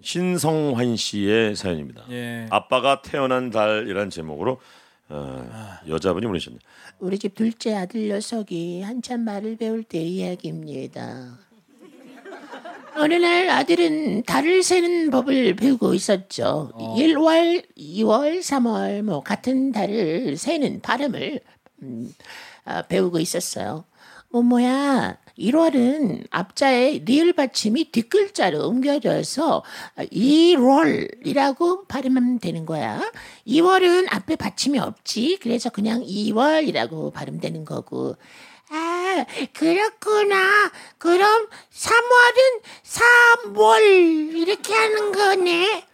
신성환 씨의 사연입니다. 예. 아빠가 태어난 달이라는 제목으로 어, 여자분이 보내셨네요. 우리 집 둘째 아들 녀석이 한참 말을 배울 때 이야기입니다. 어느 날 아들은 달을 세는 법을 배우고 있었죠. 1월, 2월, 3월 뭐 같은 달을 세는 발음을 음, 아, 배우고 있었어요. 모모야, 1월은 앞자에 리을 받침이 뒷글자로 옮겨져서 1월이라고 발음하면 되는 거야. 2월은 앞에 받침이 없지. 그래서 그냥 2월이라고 발음되는 거고. 아, 그렇구나. 그럼 3월은 3월 이렇게 하는 거네.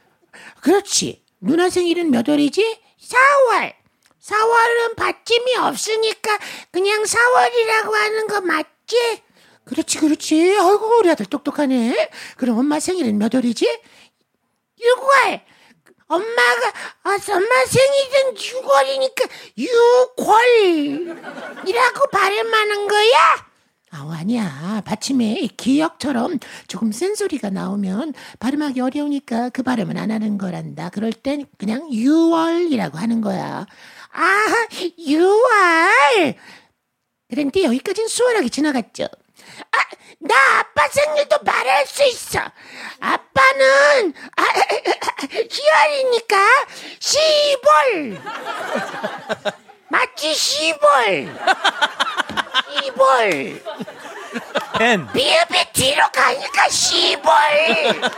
그렇지. 누나 생일은 몇 월이지? 4월. 4월은 받침이 없으니까 그냥 4월이라고 하는 거 맞지? 그렇지, 그렇지. 아이고, 우리 아들 똑똑하네. 그럼 엄마 생일은 몇 월이지? 6월. 엄마가, 아, 엄마 생일은 6월이니까 6월이라고 발음하는 거야? 아, 아니야. 받침에 기역처럼 조금 센 소리가 나오면 발음하기 어려우니까 그 발음은 안 하는 거란다. 그럴 땐 그냥 6월이라고 하는 거야. 아, 6월! 그런데 여기까지는 수월하게 지나갔죠. 아, 나 아빠 생일도 말할 수 있어. 아빠는 아, 10월이니까 10월. 맞지 10월. 10월. 엔. 비읍이 뒤로 가니까 10월.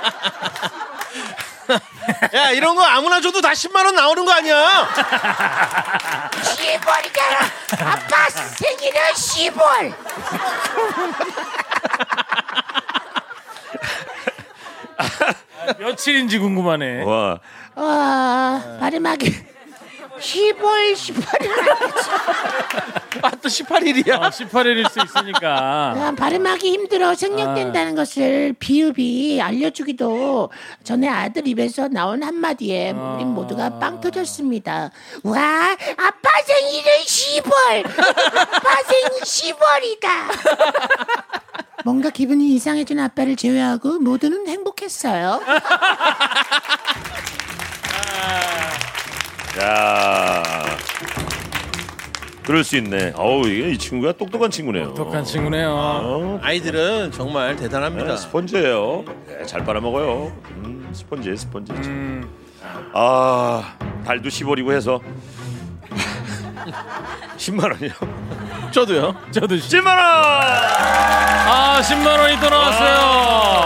야 이런 거 아무나 줘도 다 10만 원 나오는 거 아니야? 10월이잖아. 아빠 생일은 10월. 며칠인지 궁금하네. 와, 와, 발음하기 10월 18일. 아 또 18일이야. 어, 18일일 수 있으니까. 아, 발음하기 힘들어 생략된다는 것을 비읍이 알려주기도 전에 아들 입에서 나온 한마디에 우린 모두가 빵 터졌습니다. 와, 아빠 생일은 10월. 아빠 생일 10월이다. 뭔가 기분이 이상해진 아빠를 제외하고 모두는 행복했어요. 야, 그럴 수 있네. 어우, 이게 이 친구가 똑똑한 친구네요. 독한 친구네요. 어, 아이들은 정말 대단합니다. 네, 스펀지예요. 네, 잘 빨아먹어요. 음, 스펀지예요, 스펀지. 음, 아, 달도 10월이고 해서 10만 원이요. 저도요. 저도 10만 원. 아 10만 원이 또 나왔어요.